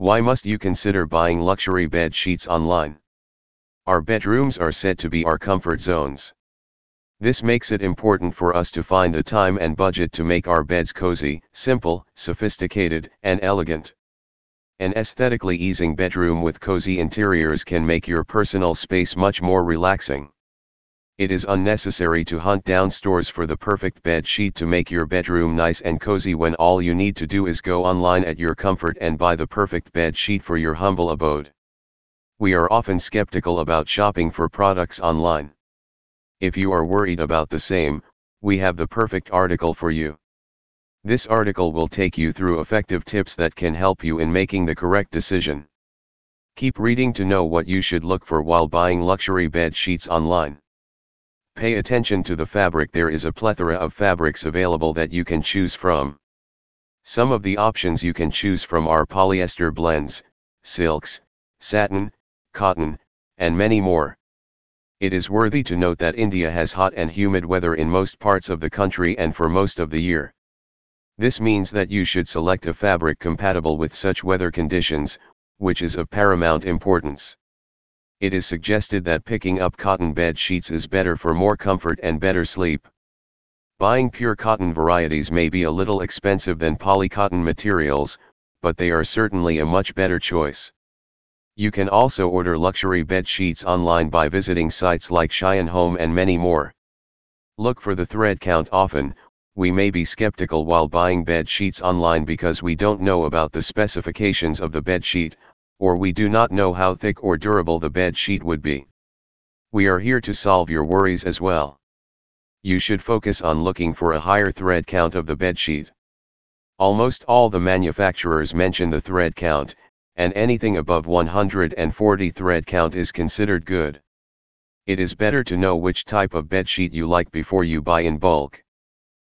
Why must you consider buying luxury bed sheets online? Our bedrooms are said to be our comfort zones. This makes it important for us to find the time and budget to make our beds cozy, simple, sophisticated, and elegant. An aesthetically easing bedroom with cozy interiors can make your personal space much more relaxing. It is unnecessary to hunt down stores for the perfect bed sheet to make your bedroom nice and cozy when all you need to do is go online at your comfort and buy the perfect bed sheet for your humble abode. We are often skeptical about shopping for products online. If you are worried about the same, we have the perfect article for you. This article will take you through effective tips that can help you in making the correct decision. Keep reading to know what you should look for while buying luxury bed sheets online. Pay attention to the fabric there is a plethora of fabrics available that you can choose from. Some of the options you can choose from are polyester blends, silks, satin, cotton, and many more. It is worthy to note that India has hot and humid weather in most parts of the country and for most of the year. This means that you should select a fabric compatible with such weather conditions, which is of paramount importance it is suggested that picking up cotton bed sheets is better for more comfort and better sleep. Buying pure cotton varieties may be a little expensive than polycotton materials, but they are certainly a much better choice. You can also order luxury bed sheets online by visiting sites like Shein Home and many more. Look for the thread count often, we may be skeptical while buying bed sheets online because we don't know about the specifications of the bed sheet, or we do not know how thick or durable the bed sheet would be. We are here to solve your worries as well. You should focus on looking for a higher thread count of the bed sheet. Almost all the manufacturers mention the thread count, and anything above 140 thread count is considered good. It is better to know which type of bed sheet you like before you buy in bulk.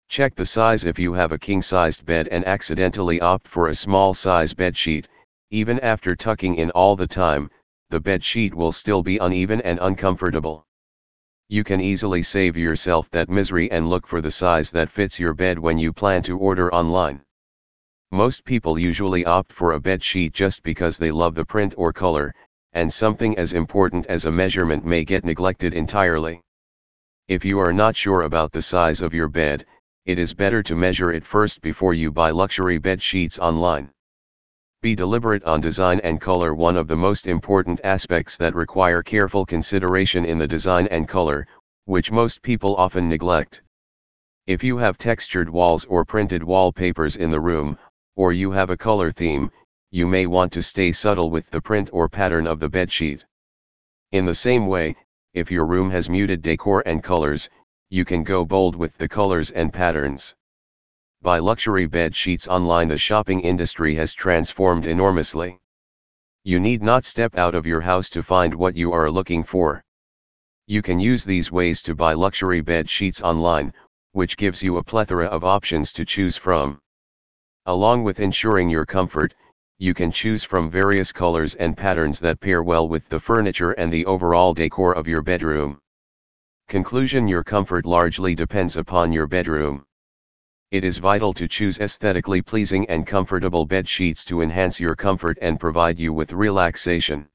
Check the size if you have a king-sized bed and accidentally opt for a small size bed sheet, even after tucking in all the time, the bed sheet will still be uneven and uncomfortable. You can easily save yourself that misery and look for the size that fits your bed when you plan to order online. Most people usually opt for a bed sheet just because they love the print or color, and something as important as a measurement may get neglected entirely. If you are not sure about the size of your bed, it is better to measure it first before you buy luxury bed sheets online. Be deliberate on design and color One of the most important aspects that require careful consideration in the design and color, which most people often neglect. If you have textured walls or printed wallpapers in the room, or you have a color theme, you may want to stay subtle with the print or pattern of the bedsheet. In the same way, if your room has muted decor and colors, you can go bold with the colors and patterns. Buy luxury bed sheets online The shopping industry has transformed enormously. You need not step out of your house to find what you are looking for. You can use these ways to buy luxury bed sheets online, which gives you a plethora of options to choose from. Along with ensuring your comfort, you can choose from various colors and patterns that pair well with the furniture and the overall decor of your bedroom. Conclusion Your comfort largely depends upon your bedroom. It is vital to choose aesthetically pleasing and comfortable bed sheets to enhance your comfort and provide you with relaxation.